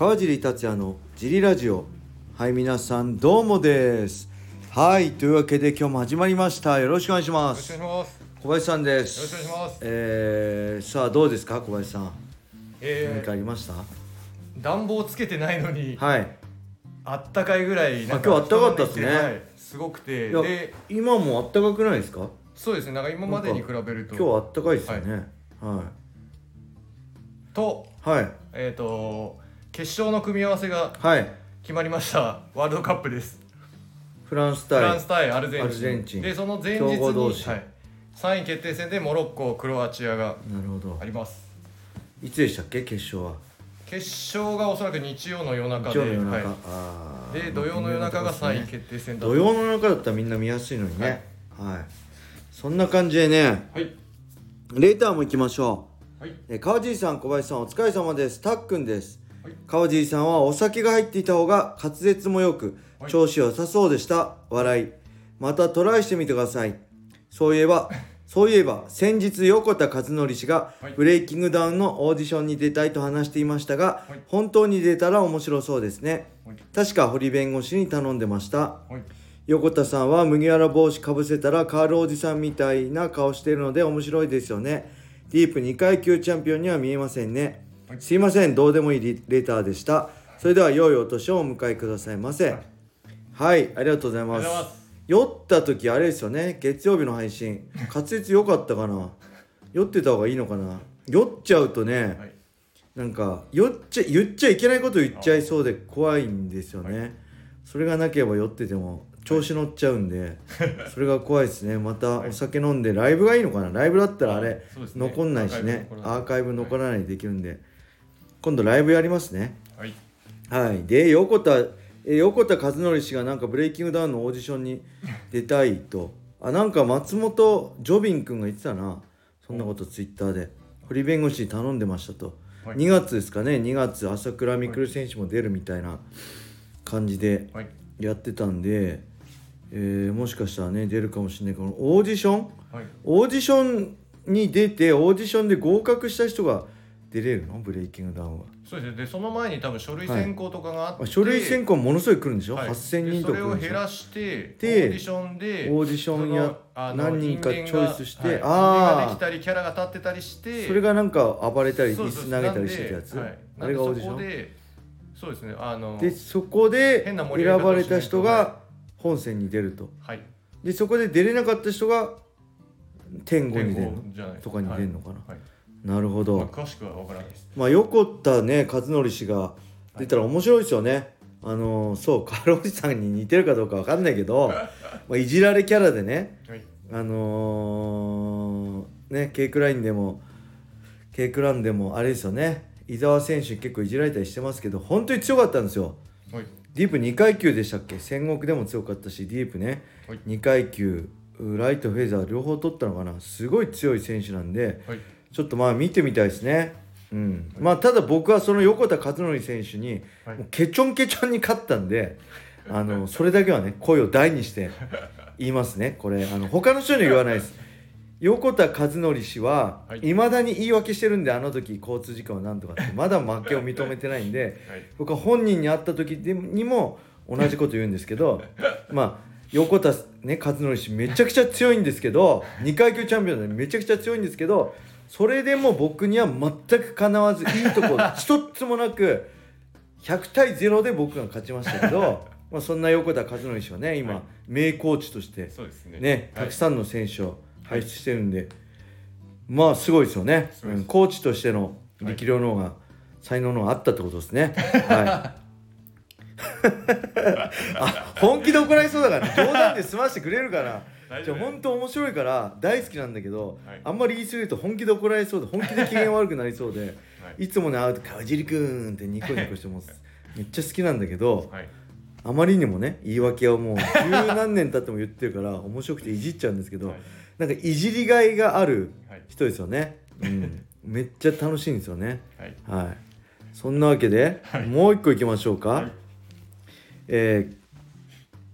川尻達也のジリラジオ。はい皆さんどうもです。はいというわけで今日も始まりました。よろしくお願いします。願いします。小林さんでよろすしくお願いします。えー、さあどうですか？小林さん。何えかありました、ー、暖房つけてないのに、はい。あったかいぐらいなんあ今日あったかかったっすね。はいすごくて、で、今もあったかくないですか？そうですね。なんか今までに比べると、今日あったかいですよね。はと、い。はい。えっ、と決勝の組み合わせがはい。決まりました。ワールドカップです。フランスフラン対ス対アルゼンチン。アルゼンチン。で、その前日に、強豪同士。はい、3位決定戦でモロッコ、クロアチアがなるほど。あります。いつでしたっけ？決勝は。決勝がおそらく日曜の夜中で、日曜の夜中、はあー。い、で土曜の夜中が3位ね。決定戦だと。土曜の中だったらみんな見やすいのにね。はい、そんな感じでね。はい。レーターも行きましょう。はい。え川尻さん小林さんお疲れ様です。たっくんです、はい川尻さんはお酒が入っていた方が滑舌もよくはい。調子良さそうでした。笑い。またトライしてみてください。そういえばそういえば先日横田和則氏がはい。ブレイキングダウンのオーディションに出たいと話していましたが、はい。本当に出たら面白そうですね。はい。確か堀弁護士に頼んでました。はい。横田さんは麦わら帽子かぶせたらカールおじさんみたいな顔しているので面白いですよね。ディープ2階級チャンピオンには見えませんね、はいすいません。どうでもいいリレターでした。それでは良いお年をお迎えくださいませ。はい、ありがとうございます。酔った時あれですよね。月曜日の配信。滑舌良かったかな。酔ってた方がいいのかな。酔っちゃうとね、はい。なんか酔っちゃ言っちゃいけないこと言っちゃいそうで怖いんですよね、それがなければ酔ってても調子乗っちゃうんで、それが怖いですね。またお酒飲んでライブがいいのかな。ライブだったらあれ残んないしね。アーアーカイブ残らないでできるんで今度ライブやりますね。はい。はい。で横田え横田和則氏がなんかブレイキングダウンのオーディションに出たいと。あなんか松本ジョビン君が言ってたな。そんなことツイッターで。堀弁護士に頼んでましたと、はい。2月ですかね。2月朝倉未来選手も出るみたいな感じではい。やってたんで、えーもしかしたらね出るかもしれないけどオーディション？はい。オーディションに出てオーディションで合格した人が出れるの？ブレイキングダウンは。そうですね。でその前に多分書類選考とかがあって、あ書類選考ものすごい来るんでしょ、はい。8000人とかでそれを減らしてでオーディションでオーディションや何人かチョイスしてはい。あー。人間ができたりキャラが立ってたりしてそれがなんか暴れたりそうです椅子投げたりしてたやつ、はい、あれがオーディション？そうですね。あのでそこで選ばれた人が本戦に出ると。はい。でそこで出れなかった人が天狗に出るとかに出るのかな、はいなるほど、まあ、詳しくは分からないです。まあ横田ね和則氏が出たら面白いですよね、あのーそうカロリさんに似てるかどうかわかんないけど まあいじられキャラでねはい。あのー、ね K クラインでも K クランでもあれですよね。伊沢選手結構いじられたりしてますけど本当に強かったんですよ。はい。ディープ2階級でしたっけ？戦国でも強かったしディープね。はい。2階級ライトフェザー両方取ったのかな。すごい強い選手なんではいちょっとまあ見てみたいですね。うん、まあただ僕はその横田和則選手にケチョンケチョンに勝ったんで、あのそれだけはね声を大にして言いますね。これあの他の人には言わないです。横田和則氏ははい。いまだに言い訳してるんであの時交通事故はなんとかって まだ負けを認めてないんではい。僕は本人に会った時でにも同じこと言うんですけどまあ横田ね和則氏めちゃくちゃ強いんですけど2階級チャンピオンでめちゃくちゃ強いんですけどそれでも僕には全くかなわずいいとこ一つもなく100対0で僕が勝ちましたけど まあそんな横田和則氏はね今、はい。名コーチとしてね。ね、はい。たくさんの選手を輩出してるんで、まあすごいですよね、うんコーチとしての力量の方が、才能の方があったってことですね。はい。あ本気で怒られそうだから、ね、冗談で済ましてくれるからじゃあ本当面白いから大好きなんだけど、はい。あんまり言い過ぎると本気で怒られそうで本気で機嫌悪くなりそうで、はい。い、つもね会うと「川尻くん」ってニコニコしてます。めっちゃ好きなんだけど、はい。あまりにもね言い訳をもう十何年経っても言ってるから面白くていじっちゃうんですけど、はい。なんかいじりがいがあるはい。人ですよね、うん、めっちゃ楽しいんですよね。はい。はい。そんなわけで、はい。もう一個いきましょうか、はい。えー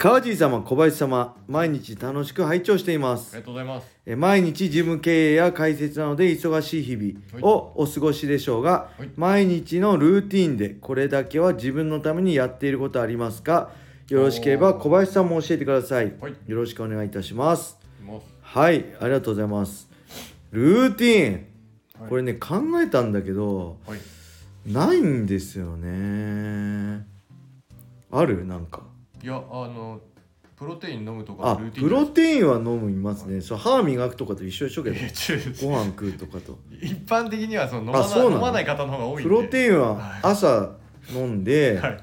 川尻様小林様毎日楽しく拝聴しています。ありがとうございます。え毎日事務経営や解説などで忙しい日々をお過ごしでしょうが、はい。毎日のルーティンでこれだけは自分のためにやっていることありますか？よろしければ小林さんも教えてください、はい。よろしくお願いいたします。もはいありがとうございます。ルーティン、はい。これね考えたんだけどないんですよね。ある？なんかいやあのプロテイン飲むとあかルーティンプロテインは飲むいますね、そう歯磨くとかと一緒でしょけどいやご飯食うとかと。一般的にはその飲まなあそうなの？飲まない方の方が多いんで。プロテインははい。朝飲んで、はい。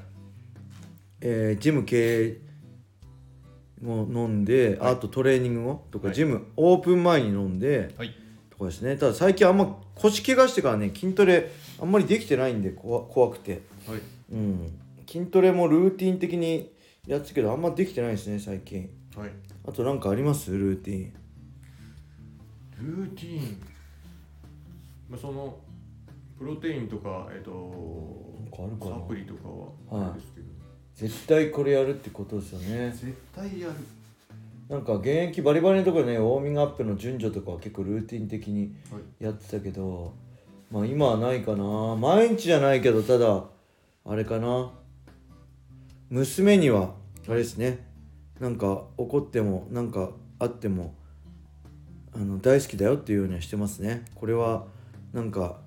えージム経営も飲んで、はい。あとトレーニング後とか、はい。ジムオープン前に飲んではい。とかですね。ただ最近あんま腰怪我してからね筋トレあんまりできてないんで怖怖くて、はい。うん、筋トレもルーティン的にやってたけどあんまできてないですね最近。はい。あとなんかあります？ルーティン。ルーティーン？まあそのプロテインとかえっ、となんかあるかな。サプリとかははいあれですけど、絶対これやるってことですよね。絶対やる。なんか現役バリバリのところでねウォーミングアップの順序とかは結構ルーティン的にはい。やってたけどまあ今はないかな。毎日じゃないけどただあれかな娘にはあれですね。なんか怒ってもなんかあってもあの大好きだよっていうようにはしてますね。これはなんか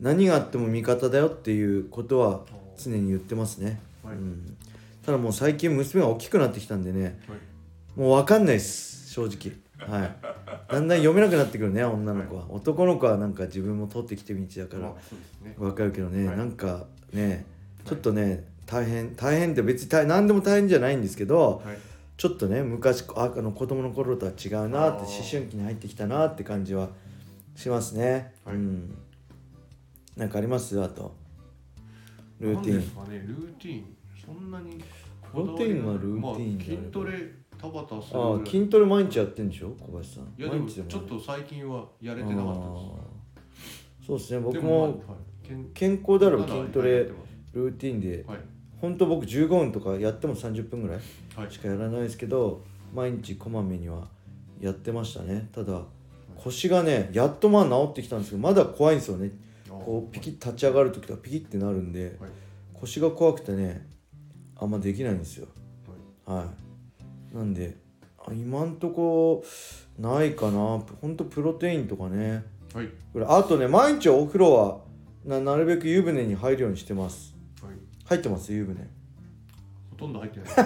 何があっても味方だよっていうことは常に言ってますね、はい。うん、ただもう最近娘が大きくなってきたんでねはい。もう分かんないです。正直。はい。だんだん読めなくなってくるね女の子は、男の子はなんか自分も取ってきて道だから。分かるけどね、はい。なんかねちょっとね大変大変って別に大何でも大変じゃないんですけどはい。ちょっとね昔ああの子供の頃とは違うなって思春期に入ってきたなって感じはしますね、はい。うん。なんかあります？あと。ルーティン。なんですかねルーティーン。そんなにプロテインはルーティーンまあ、筋トレ田畑する。ああ筋トレ毎日やってんでしょ？小林さん。いやでもちょっと最近はやれてなかったです。そうですね。僕でもはい。健健康であれば筋トレルーティンですはい本当僕15分とかやっても30分ぐらいはい。しかやらないですけど毎日こまめにはやってましたね。ただ腰がねやっとまあ治ってきたんですけどまだ怖いんですよね。こうピキッ立ち上がる時とかピキッてなるんではい。腰が怖くてねあんまできないんですよ。はい。はい。なんであ今んとこないかな。ほんとプロテインとかね。はい。これあとね毎日お風呂はななるべく湯船に入るようにしてます。はい入ってます？湯船。ほとんど入ってない。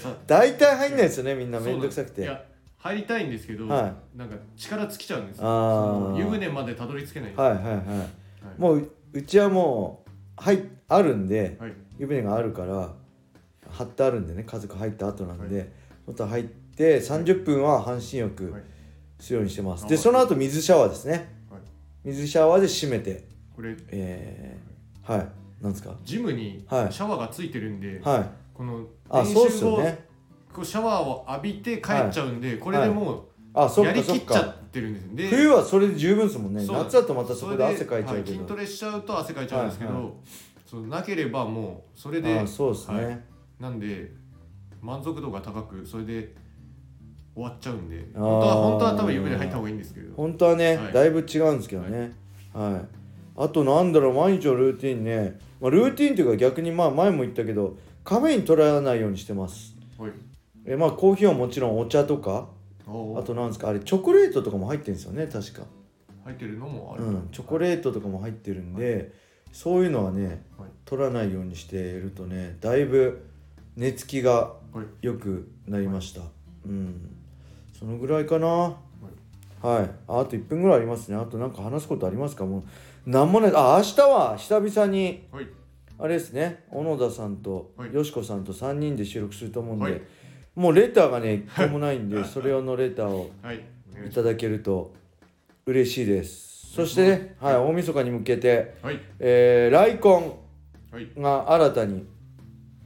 さ大体入んないですよねみんなそうなんめんどくさくて。いや入りたいんですけど、はなんか力尽きちゃうんですよ。湯船までたどり着けないはいはいはい。はい。もうううちはもうはいあるんではい。湯船があるから貼ってあるんでね家族入った後なんで、もっと入って30分は半身浴はい。するようにしてます、あでその後水シャワーですね。はい。水シャワーで締めて。これ。えー、はいなんですか？ジムにシはい。ャワーがついてるんで、はい。このあそうっすね。こうシャワーを浴びて帰っちゃうんで、これでもうっやりかそっか。きっちゃってるんですで冬はそれで十分ですもんね。夏だとまたそこでれ汗かいちゃうはいけど、筋トレしちゃうと汗かいちゃうんですけど、はいはそうなければもうそれであそうですね、はい。なんで満足度が高くそれで終わっちゃうんで。本当は本当は多分湯船入った方がいいんですけど。本当はね、はい。だいぶ違うんですけどね。はい、あとなんだろう毎日のルーティンね、まあ、ルーティンっていうか逆にまあ前も言ったけどカフェイン取らないようにしてます。はい。えまあコーヒーはもちろんお茶とかあとなんですかあれチョコレートとかも入ってるんですよね確か。入ってるのもある、うんチョコレートとかも入ってるんで、そういうのはねはい。取らないようにしているとねだいぶ寝つきがはい。良くなりました、うん。そのぐらいかな。はい。ああと1分ぐらいありますね。あとなんか話すことありますか？もうなんもないあ明日は久々にはい。あれですね小野田さんとはい。よしこさんと3人で収録すると思うんで、はい。もうレターがね 一個もないんでそれ用のレターを はい。ただけると嬉しいです。そしてね、はい、大晦日に向けて、はい。えー、ライコンはい。が新たに、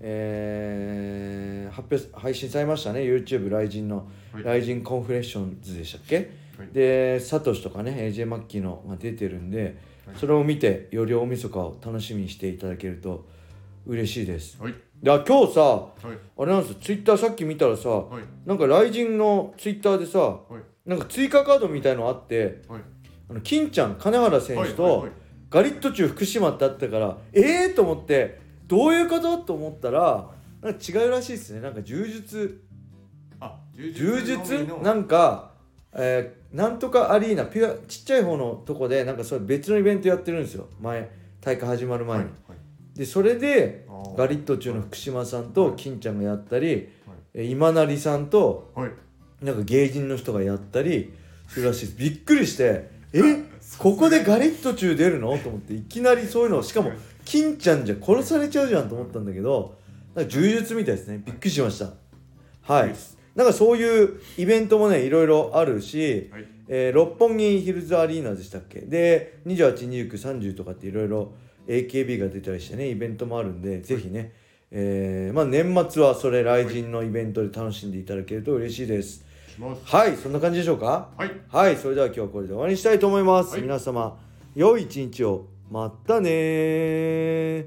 えー発表配信されましたね。YouTube ライジンの、はい。ライジンコンフレッションズでしたっけ、はいでサトシとかね AJ マッキーのが出てるんで、はい。それを見てより大晦日を楽しみにしていただけると嬉しいです。はい。今日さはい。あれなんですよ。ツイッターさっき見たらさはい。なんか雷神のツイッターでさはい。なんか追加カードみたいのあってはい。あの金ちゃん金原選手はいとはい。ガリット中福島ってあったからええー、と思ってどういうことと思ったらなんか違うらしいですね。なんか柔術。あ柔柔術？なんか、えーなんとかアリーナピュアちっちゃい方のとこでなんかそれ別のイベントやってるんですよ。前大会始まる前に、はいはい。でそれでガリット中の福島さんと金ちゃんがやったり、はい。えー今成さんとはい。なんか芸人の人がやったりするらしいです。びっくりしてえ？ここでガリット中出るの？と思っていきなりそういうのしかも金ちゃんじゃ殺されちゃうじゃんと思ったんだけどなんか柔術みたいですね。びっくりしました。はいなんかそういうイベントもねいろいろあるし、はい。えー六本木ヒルズアリーナでしたっけ？で282930とかっていろいろ AKB が出たりしてねイベントもあるんでぜひね、えーまあ、年末はそれ雷神のイベントで楽しんでいただけると嬉しいです。はいそんな感じでしょうか？はい。はいそれでは今日はこれで終わりにしたいと思います、はい。皆様良い一日を。またねー